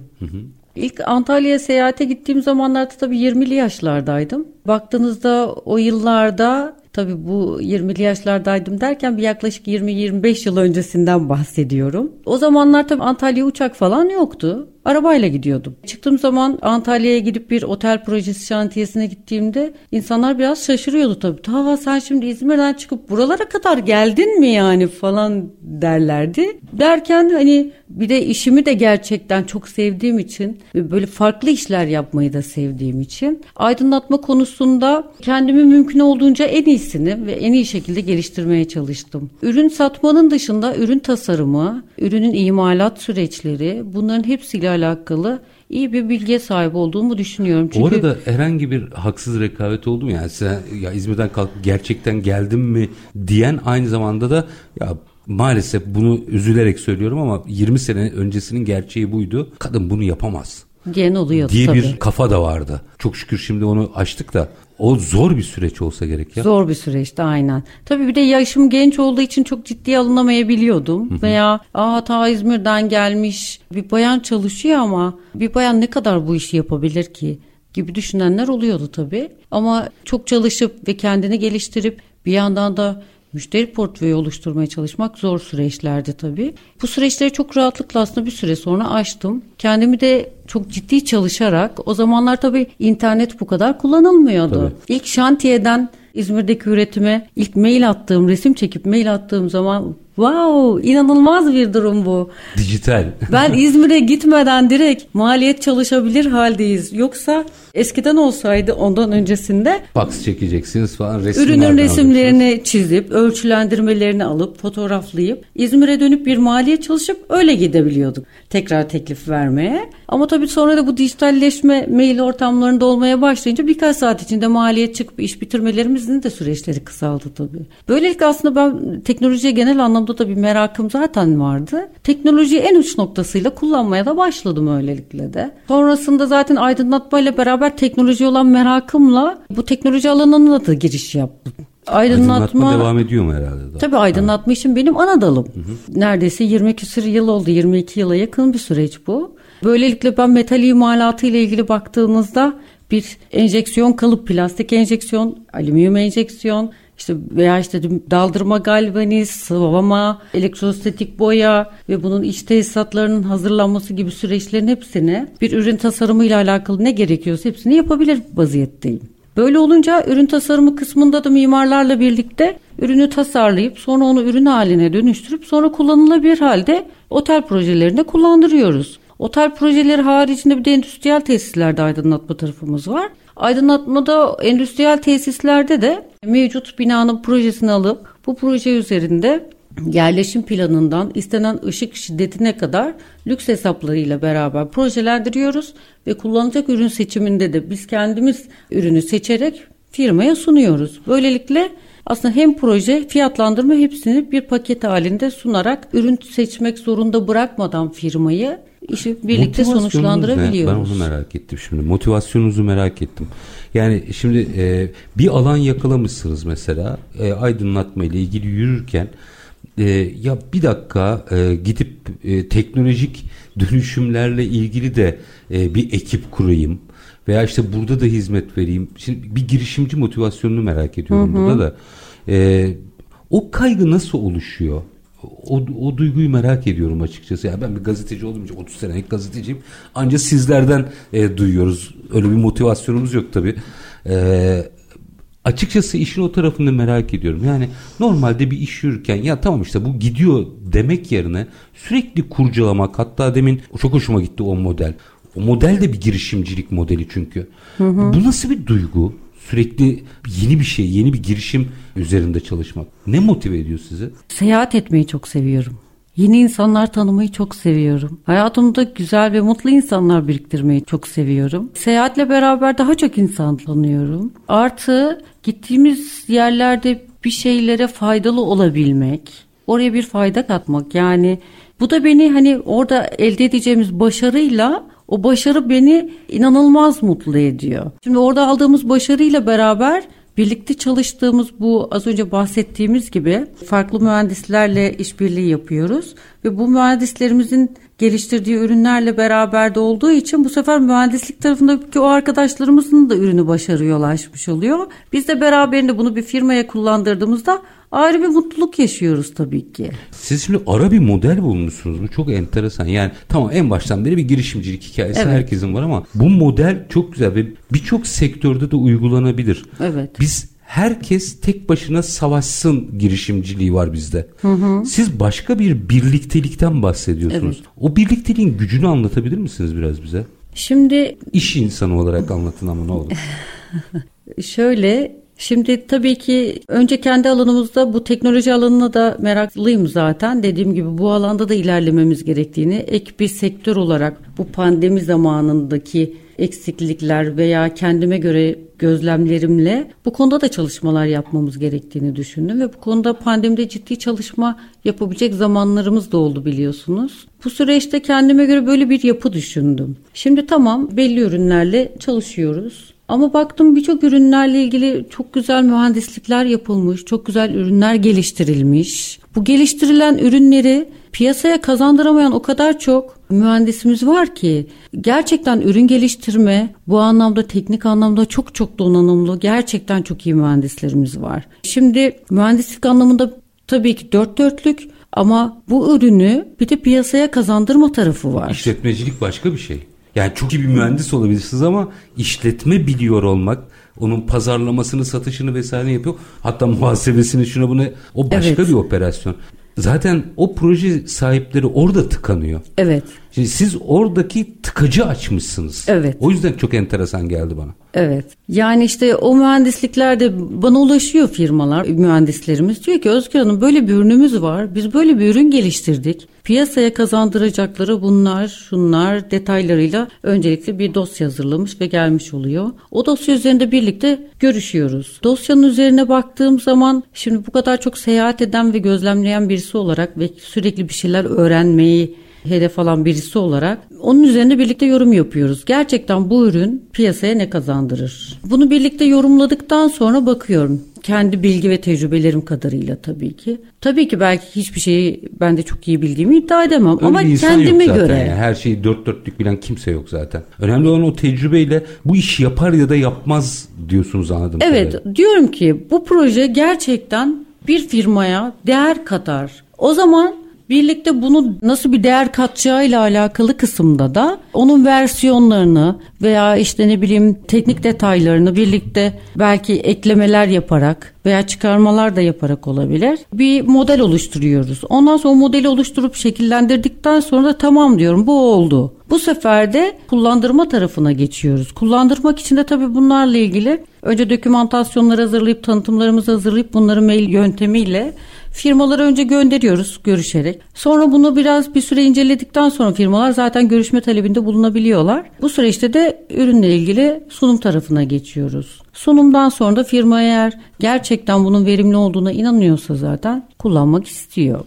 İlk Antalya'ya seyahate gittiğim zamanlarda tabii 20'li yaşlardaydım. Baktığınızda o yıllarda tabii bu 20'li yaşlardaydım derken bir yaklaşık 20-25 yıl öncesinden bahsediyorum. O zamanlar tabii Antalya uçak falan yoktu. Arabayla gidiyordum. Çıktığım zaman Antalya'ya gidip bir otel projesi şantiyesine gittiğimde insanlar biraz şaşırıyordu tabii. Ta sen şimdi İzmir'den çıkıp buralara kadar geldin mi yani falan derlerdi. Derken hani bir de işimi de gerçekten çok sevdiğim için böyle farklı işler yapmayı da sevdiğim için aydınlatma konusunda kendimi mümkün olduğunca en iyisini ve en iyi şekilde geliştirmeye çalıştım. Ürün satmanın dışında ürün tasarımı, ürünün imalat süreçleri bunların hepsiyle alakalı iyi bir bilgiye sahip olduğumu düşünüyorum. Çünkü... Bu arada herhangi bir haksız rekabet oldu mu? Yani sen ya İzmir'den kalkıp gerçekten geldim mi diyen aynı zamanda da ya maalesef bunu üzülerek söylüyorum ama 20 sene öncesinin gerçeği buydu. Kadın bunu yapamaz. Diyen oluyordu diye tabii. bir kafa da vardı. Çok şükür şimdi onu açtık da o zor bir süreç olsa gerek ya. Zor bir süreçti aynen. Tabii bir de yaşım genç olduğu için çok ciddiye alınamayabiliyordum. Hı hı. Veya aa ta İzmir'den gelmiş bir bayan çalışıyor ama bir bayan ne kadar bu işi yapabilir ki? gibi düşünenler oluyordu tabii. Ama çok çalışıp ve kendini geliştirip bir yandan da müşteri portföyü oluşturmaya çalışmak zor süreçlerdi tabii. Bu süreçleri çok rahatlıkla aslında bir süre sonra açtım. Kendimi de çok ciddi çalışarak o zamanlar tabii internet bu kadar kullanılmıyordu. Tabii. İlk şantiyeden İzmir'deki üretime ilk mail attığım, resim çekip mail attığım zaman Wow inanılmaz bir durum bu. Dijital. Ben İzmir'e gitmeden direkt maliyet çalışabilir haldeyiz. Yoksa eskiden olsaydı ondan öncesinde fax çekeceksiniz falan Ürünün resimlerini çizip ölçülendirmelerini alıp fotoğraflayıp İzmir'e dönüp bir maliyet çalışıp öyle gidebiliyorduk. Tekrar teklif vermeye. Ama tabii sonra da bu dijitalleşme mail ortamlarında olmaya başlayınca birkaç saat içinde maliyet çıkıp iş bitirmelerimizin de süreçleri kısaldı tabii. Böylelikle aslında ben teknolojiye genel anlamda da bir merakım zaten vardı. Teknolojiyi en uç noktasıyla kullanmaya da başladım öylelikle de. Sonrasında zaten aydınlatmayla beraber teknoloji olan merakımla bu teknoloji alanına da giriş yaptım. Aydınlatma, aydınlatma devam ediyor mu herhalde? Daha? Tabii aydınlatma ha. işim benim ana dalım. Hı hı. Neredeyse 20 küsur yıl oldu. 22 yıla yakın bir süreç bu. Böylelikle ben metal imalatı ile ilgili baktığımızda bir enjeksiyon kalıp, plastik enjeksiyon, alüminyum enjeksiyon, işte veya işte daldırma galvaniz, sıvama, elektrostatik boya ve bunun iç tesisatlarının hazırlanması gibi süreçlerin hepsini bir ürün tasarımı ile alakalı ne gerekiyorsa hepsini yapabilir vaziyetteyim. Böyle olunca ürün tasarımı kısmında da mimarlarla birlikte ürünü tasarlayıp sonra onu ürün haline dönüştürüp sonra kullanılabilir halde otel projelerinde kullandırıyoruz. Otel projeleri haricinde bir de endüstriyel tesislerde aydınlatma tarafımız var. Aydınlatmada endüstriyel tesislerde de mevcut binanın projesini alıp bu proje üzerinde yerleşim planından istenen ışık şiddetine kadar lüks hesaplarıyla beraber projelendiriyoruz ve kullanacak ürün seçiminde de biz kendimiz ürünü seçerek firmaya sunuyoruz. Böylelikle aslında hem proje fiyatlandırma hepsini bir paket halinde sunarak ürün seçmek zorunda bırakmadan firmayı işi birlikte sonuçlandırabiliyoruz. Ne? Ben onu merak ettim şimdi. Motivasyonunuzu merak ettim. Yani şimdi e, bir alan yakalamışsınız mesela e, aydınlatma ile ilgili yürürken e, ya bir dakika e, gidip e, teknolojik dönüşümlerle ilgili de e, bir ekip kurayım veya işte burada da hizmet vereyim. Şimdi bir girişimci motivasyonunu merak ediyorum hı hı. burada da. E, o kaygı nasıl oluşuyor? O, o duyguyu merak ediyorum açıkçası. Yani ben bir gazeteci olduğum için 30 senelik gazeteciyim. Ancak sizlerden e, duyuyoruz. Öyle bir motivasyonumuz yok tabii. E, açıkçası işin o tarafını merak ediyorum. Yani normalde bir iş yürürken ya tamam işte bu gidiyor demek yerine sürekli kurcalamak hatta demin çok hoşuma gitti o model. O model de bir girişimcilik modeli çünkü. Hı hı. Bu nasıl bir duygu? Sürekli yeni bir şey, yeni bir girişim üzerinde çalışmak. Ne motive ediyor sizi? Seyahat etmeyi çok seviyorum. Yeni insanlar tanımayı çok seviyorum. Hayatımda güzel ve mutlu insanlar biriktirmeyi çok seviyorum. Seyahatle beraber daha çok insan tanıyorum. Artı gittiğimiz yerlerde bir şeylere faydalı olabilmek, oraya bir fayda katmak. Yani bu da beni hani orada elde edeceğimiz başarıyla o başarı beni inanılmaz mutlu ediyor. Şimdi orada aldığımız başarıyla beraber Birlikte çalıştığımız bu az önce bahsettiğimiz gibi farklı mühendislerle işbirliği yapıyoruz ve bu mühendislerimizin geliştirdiği ürünlerle beraber de olduğu için bu sefer mühendislik tarafındaki o arkadaşlarımızın da ürünü başarıya ulaşmış oluyor. Biz de beraberinde bunu bir firmaya kullandırdığımızda ayrı bir mutluluk yaşıyoruz tabii ki. Siz şimdi ara bir model bulmuşsunuz. Bu çok enteresan. Yani tamam en baştan beri bir girişimcilik hikayesi evet. herkesin var ama bu model çok güzel ve birçok sektörde de uygulanabilir. Evet. Biz herkes tek başına savaşsın girişimciliği var bizde. Hı hı. Siz başka bir birliktelikten bahsediyorsunuz. Evet. O birlikteliğin gücünü anlatabilir misiniz biraz bize? Şimdi iş insanı olarak anlatın ama ne olur. Şöyle Şimdi tabii ki önce kendi alanımızda bu teknoloji alanına da meraklıyım zaten. Dediğim gibi bu alanda da ilerlememiz gerektiğini, ek bir sektör olarak bu pandemi zamanındaki eksiklikler veya kendime göre gözlemlerimle bu konuda da çalışmalar yapmamız gerektiğini düşündüm ve bu konuda pandemide ciddi çalışma yapabilecek zamanlarımız da oldu biliyorsunuz. Bu süreçte kendime göre böyle bir yapı düşündüm. Şimdi tamam belli ürünlerle çalışıyoruz. Ama baktım birçok ürünlerle ilgili çok güzel mühendislikler yapılmış, çok güzel ürünler geliştirilmiş. Bu geliştirilen ürünleri piyasaya kazandıramayan o kadar çok mühendisimiz var ki gerçekten ürün geliştirme bu anlamda teknik anlamda çok çok donanımlı gerçekten çok iyi mühendislerimiz var. Şimdi mühendislik anlamında tabii ki dört dörtlük ama bu ürünü bir de piyasaya kazandırma tarafı var. İşletmecilik başka bir şey. Yani çok iyi bir mühendis olabilirsiniz ama işletme biliyor olmak, onun pazarlamasını, satışını vesaire yapıyor. Hatta muhasebesini şuna bunu o başka evet. bir operasyon. Zaten o proje sahipleri orada tıkanıyor. Evet. Şimdi siz oradaki tıkacı açmışsınız. Evet. O yüzden çok enteresan geldi bana. Evet. Yani işte o mühendislikler de bana ulaşıyor firmalar, mühendislerimiz. Diyor ki Özgür Hanım böyle bir ürünümüz var. Biz böyle bir ürün geliştirdik. Piyasaya kazandıracakları bunlar, şunlar detaylarıyla öncelikle bir dosya hazırlamış ve gelmiş oluyor. O dosya üzerinde birlikte görüşüyoruz. Dosyanın üzerine baktığım zaman şimdi bu kadar çok seyahat eden ve gözlemleyen birisi olarak ve sürekli bir şeyler öğrenmeyi hedef alan birisi olarak onun üzerine birlikte yorum yapıyoruz. Gerçekten bu ürün piyasaya ne kazandırır? Bunu birlikte yorumladıktan sonra bakıyorum. Kendi bilgi ve tecrübelerim kadarıyla tabii ki. Tabii ki belki hiçbir şeyi ben de çok iyi bildiğimi iddia edemem Öyle ama kendime göre. Yani. Her şeyi dört dörtlük bilen kimse yok zaten. Önemli olan o tecrübeyle bu işi yapar ya da yapmaz diyorsunuz anladım. Evet tabii. diyorum ki bu proje gerçekten bir firmaya değer katar. O zaman Birlikte bunu nasıl bir değer katacağıyla alakalı kısımda da onun versiyonlarını veya işte ne bileyim teknik detaylarını birlikte belki eklemeler yaparak veya çıkarmalar da yaparak olabilir. Bir model oluşturuyoruz. Ondan sonra o modeli oluşturup şekillendirdikten sonra da tamam diyorum bu oldu. Bu sefer de kullandırma tarafına geçiyoruz. Kullandırmak için de tabii bunlarla ilgili önce dokümantasyonları hazırlayıp tanıtımlarımızı hazırlayıp bunları mail yöntemiyle Firmalara önce gönderiyoruz görüşerek. Sonra bunu biraz bir süre inceledikten sonra firmalar zaten görüşme talebinde bulunabiliyorlar. Bu süreçte de ürünle ilgili sunum tarafına geçiyoruz. Sunumdan sonra da firma eğer gerçekten bunun verimli olduğuna inanıyorsa zaten kullanmak istiyor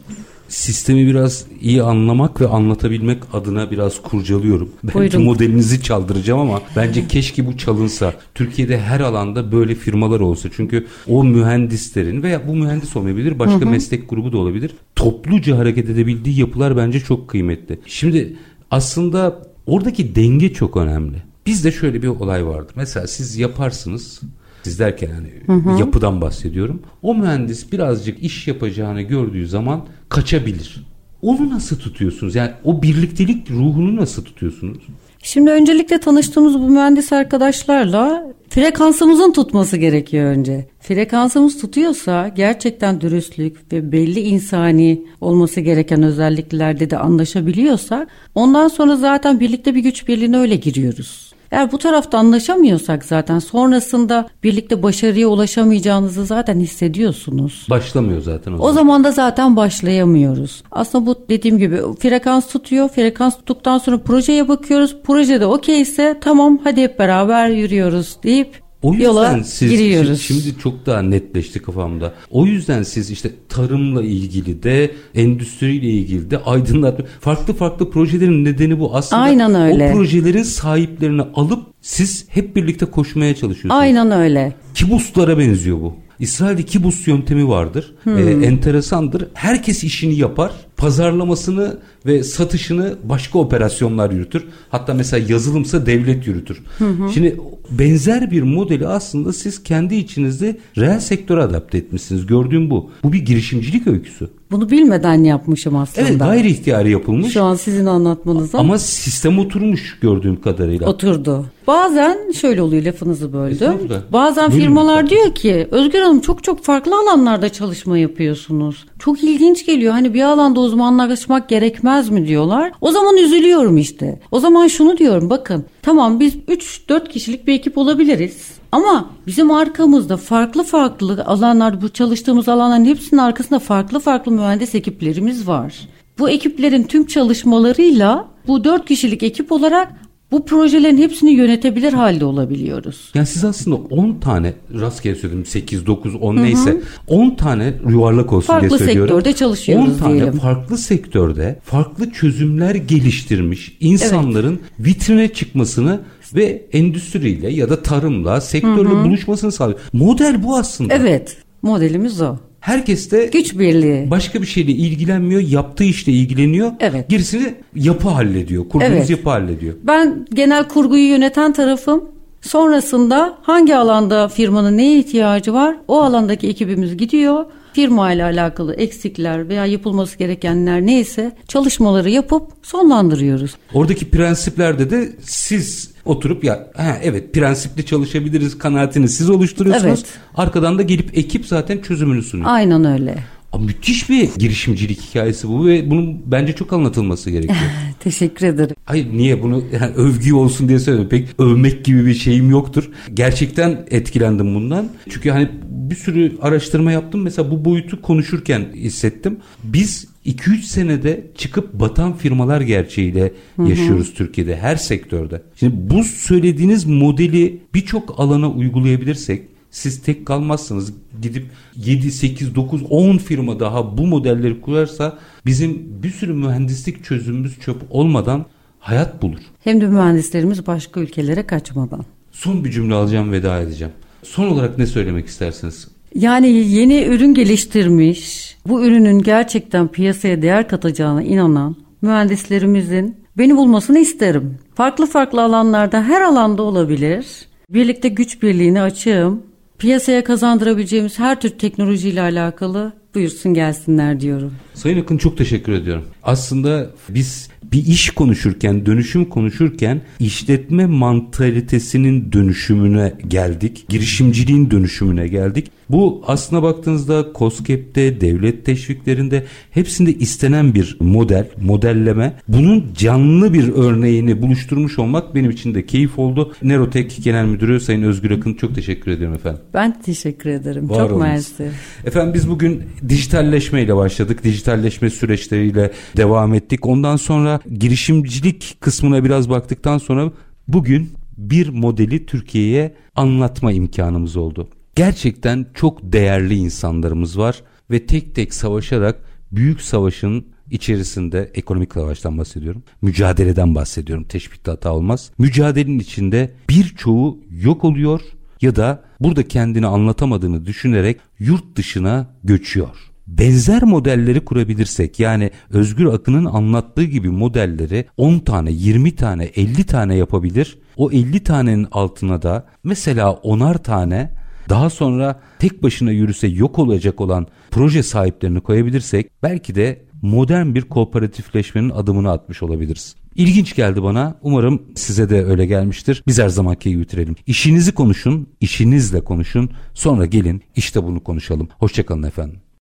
sistemi biraz iyi anlamak ve anlatabilmek adına biraz kurcalıyorum. Belki Buyurun. modelinizi çaldıracağım ama bence keşke bu çalınsa. Türkiye'de her alanda böyle firmalar olsa. Çünkü o mühendislerin veya bu mühendis olmayabilir başka hı hı. meslek grubu da olabilir. Topluca hareket edebildiği yapılar bence çok kıymetli. Şimdi aslında oradaki denge çok önemli. Bizde şöyle bir olay vardır. Mesela siz yaparsınız siz derken yani hı hı. yapıdan bahsediyorum. O mühendis birazcık iş yapacağını gördüğü zaman kaçabilir. Onu nasıl tutuyorsunuz? Yani o birliktelik ruhunu nasıl tutuyorsunuz? Şimdi öncelikle tanıştığımız bu mühendis arkadaşlarla frekansımızın tutması gerekiyor önce. Frekansımız tutuyorsa gerçekten dürüstlük ve belli insani olması gereken özelliklerde de anlaşabiliyorsak ondan sonra zaten birlikte bir güç birliğine öyle giriyoruz. Eğer bu tarafta anlaşamıyorsak zaten sonrasında birlikte başarıya ulaşamayacağınızı zaten hissediyorsunuz. Başlamıyor zaten o zaman. O zaman da zaten başlayamıyoruz. Aslında bu dediğim gibi frekans tutuyor. Frekans tuttuktan sonra projeye bakıyoruz. Projede okeyse tamam hadi hep beraber yürüyoruz deyip o yüzden yola siz, giriyoruz. Şimdi çok daha netleşti kafamda. O yüzden siz işte tarımla ilgili de endüstriyle ilgili de aydınlatma farklı farklı projelerin nedeni bu aslında. Aynen öyle. O projelerin sahiplerini alıp siz hep birlikte koşmaya çalışıyorsunuz. Aynen öyle. Kibuslara benziyor bu. İsrail'de kibus yöntemi vardır. Hmm. Ee, enteresandır. Herkes işini yapar pazarlamasını ve satışını başka operasyonlar yürütür. Hatta mesela yazılımsa devlet yürütür. Hı hı. Şimdi benzer bir modeli aslında siz kendi içinizde reel sektöre adapte etmişsiniz. Gördüğüm bu. Bu bir girişimcilik öyküsü. Bunu bilmeden yapmışım aslında. Evet gayri ihtiyari yapılmış. Şu an sizin anlatmanızda. Ama sistem oturmuş gördüğüm kadarıyla. Oturdu. Bazen şöyle oluyor lafınızı böldüm. Bazen Buyurun firmalar lütfen. diyor ki Özgür Hanım çok çok farklı alanlarda çalışma yapıyorsunuz. Çok ilginç geliyor. Hani bir alanda uzmanlaşmak gerekmez mi diyorlar. O zaman üzülüyorum işte. O zaman şunu diyorum bakın tamam biz 3-4 kişilik bir ekip olabiliriz. Ama bizim arkamızda farklı farklı alanlar bu çalıştığımız alanların hepsinin arkasında farklı farklı mühendis ekiplerimiz var. Bu ekiplerin tüm çalışmalarıyla bu dört kişilik ekip olarak bu projelerin hepsini yönetebilir halde olabiliyoruz. Yani siz aslında 10 tane rastgele söyledim 8, 9, 10 neyse 10 tane yuvarlak olsun farklı diye söylüyorum. Farklı sektörde çalışıyoruz 10 tane diyelim. farklı sektörde farklı çözümler geliştirmiş insanların evet. vitrine çıkmasını ve endüstriyle ya da tarımla sektörle hı hı. buluşmasını sağlıyor. Model bu aslında. Evet modelimiz o. Herkes de güç birliği. Başka bir şeyle ilgilenmiyor, yaptığı işle ilgileniyor. Evet. Gerisini yapı hallediyor. Kurduğumuz evet. yapı hallediyor. Ben genel kurguyu yöneten tarafım. Sonrasında hangi alanda firmanın neye ihtiyacı var? O alandaki ekibimiz gidiyor firma ile alakalı eksikler veya yapılması gerekenler neyse çalışmaları yapıp sonlandırıyoruz. Oradaki prensiplerde de siz oturup ya ha, evet prensipli çalışabiliriz kanaatini siz oluşturuyorsunuz. Evet. Arkadan da gelip ekip zaten çözümünü sunuyor. Aynen öyle. Müthiş bir girişimcilik hikayesi bu ve bunun bence çok anlatılması gerekiyor. Teşekkür ederim. Hayır niye bunu yani övgü olsun diye söylüyorum. Pek övmek gibi bir şeyim yoktur. Gerçekten etkilendim bundan. Çünkü hani bir sürü araştırma yaptım. Mesela bu boyutu konuşurken hissettim. Biz 2-3 senede çıkıp batan firmalar gerçeğiyle Hı-hı. yaşıyoruz Türkiye'de her sektörde. Şimdi bu söylediğiniz modeli birçok alana uygulayabilirsek siz tek kalmazsınız. Gidip 7, 8, 9, 10 firma daha bu modelleri kurarsa bizim bir sürü mühendislik çözümümüz çöp olmadan hayat bulur. Hem de mühendislerimiz başka ülkelere kaçmadan. Son bir cümle alacağım veda edeceğim. Son olarak ne söylemek istersiniz? Yani yeni ürün geliştirmiş, bu ürünün gerçekten piyasaya değer katacağına inanan mühendislerimizin beni bulmasını isterim. Farklı farklı alanlarda her alanda olabilir. Birlikte güç birliğini açığım piyasaya kazandırabileceğimiz her tür teknolojiyle alakalı buyursun gelsinler diyorum. Sayın Akın çok teşekkür ediyorum. Aslında biz bir iş konuşurken, dönüşüm konuşurken işletme mantalitesinin dönüşümüne geldik. Girişimciliğin dönüşümüne geldik. Bu aslına baktığınızda COSGAP'te, devlet teşviklerinde hepsinde istenen bir model, modelleme. Bunun canlı bir örneğini buluşturmuş olmak benim için de keyif oldu. Nerotek Genel Müdürü Sayın Özgür Akın çok teşekkür ediyorum efendim. Ben teşekkür ederim. Var çok mersi. Efendim biz bugün dijitalleşme ile başladık. Dijitalleşme süreçleriyle devam ettik. Ondan sonra girişimcilik kısmına biraz baktıktan sonra bugün bir modeli Türkiye'ye anlatma imkanımız oldu. Gerçekten çok değerli insanlarımız var ve tek tek savaşarak büyük savaşın içerisinde ekonomik savaştan bahsediyorum. Mücadeleden bahsediyorum. Teşbihte hata olmaz. Mücadelenin içinde birçoğu yok oluyor ya da burada kendini anlatamadığını düşünerek yurt dışına göçüyor benzer modelleri kurabilirsek yani Özgür Akın'ın anlattığı gibi modelleri 10 tane, 20 tane, 50 tane yapabilir. O 50 tanenin altına da mesela 10'ar tane daha sonra tek başına yürüse yok olacak olan proje sahiplerini koyabilirsek belki de modern bir kooperatifleşmenin adımını atmış olabiliriz. İlginç geldi bana. Umarım size de öyle gelmiştir. Biz her zamanki gibi bitirelim. İşinizi konuşun, işinizle konuşun. Sonra gelin işte bunu konuşalım. Hoşçakalın efendim.